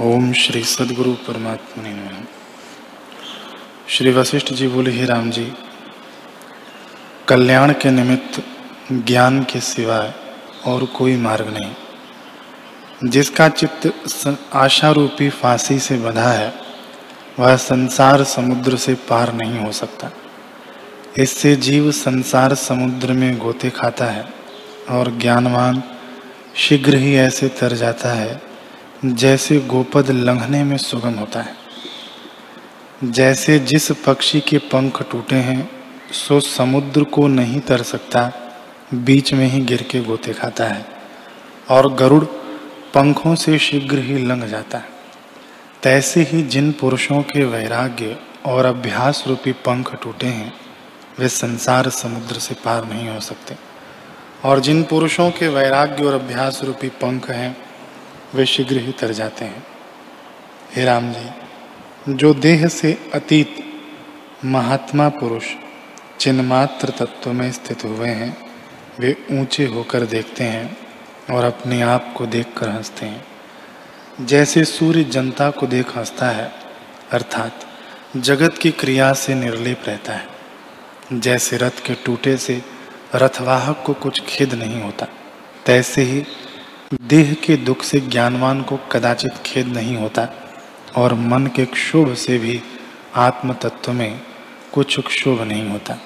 ओम श्री सदगुरु परमात्मा श्री वशिष्ठ जी बोले, ही राम जी, कल्याण के निमित्त, ज्ञान के सिवाय और कोई मार्ग नहीं। जिसका चित्त आशा रूपी फांसी से बंधा है, वह संसार समुद्र से पार नहीं हो सकता। इससे जीव संसार समुद्र में गोते खाता है और ज्ञानवान शीघ्र ही ऐसे तर जाता है जैसे गोपद लंघने में सुगम होता है। जैसे जिस पक्षी के पंख टूटे हैं, सो समुद्र को नहीं तर सकता, बीच में ही गिर के गोते खाता है। और गरुड़ पंखों से शीघ्र ही लंघ जाता है। तैसे ही जिन पुरुषों के वैराग्य और अभ्यास रूपी पंख टूटे हैं, वे संसार समुद्र से पार नहीं हो सकते। और जिन पुरुषों के वैराग्य और अभ्यास रूपी पंख हैं वे शीघ्र ही तर जाते हैं। हे राम जी, जो देह से अतीत महात्मा पुरुष चिन्मात्र तत्व में स्थित हुए हैं, वे ऊँचे होकर देखते हैं और अपने आप को देखकर हँसते हैं। जैसे सूर्य जनता को देख हंसता है, अर्थात जगत की क्रिया से निर्लेप रहता है। जैसे रथ के टूटे से रथवाहक को कुछ खेद नहीं होता, तैसे ही देह के दुख से ज्ञानवान को कदाचित खेद नहीं होता और मन के क्षोभ से भी आत्म तत्व में कुछ क्षोभ नहीं होता।